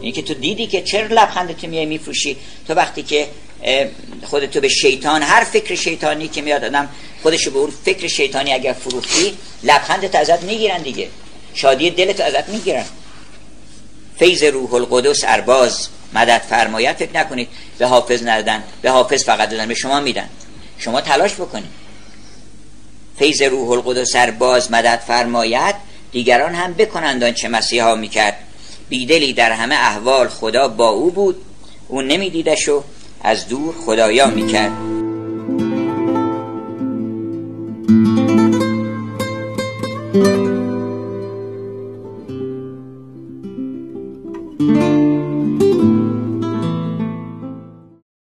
اینی که تو دیدی که چرا لبخندتو میای میفروشی؟ تو وقتی که خودتو به شیطان هر فکر شیطانی که میاد آدم خودشو به اون فکر شیطانی اگر فروختی لبخندت ازت می‌گیرن دیگه. شادی دلت ازت می‌گیرن. فیض روح القدس ارباز. مدد فرمایت فکر نکنید. به حافظ ندادن به حافظ فقط دادن به شما میدن. شما تلاش بکنید. فیض روح القدس سر باز مدد فرماید دیگران هم بکنند آنچه مسیحا می‌کرد. بیدلی در همه احوال خدا با او بود او نمیدیدش و از دور خدایا می‌کرد. thank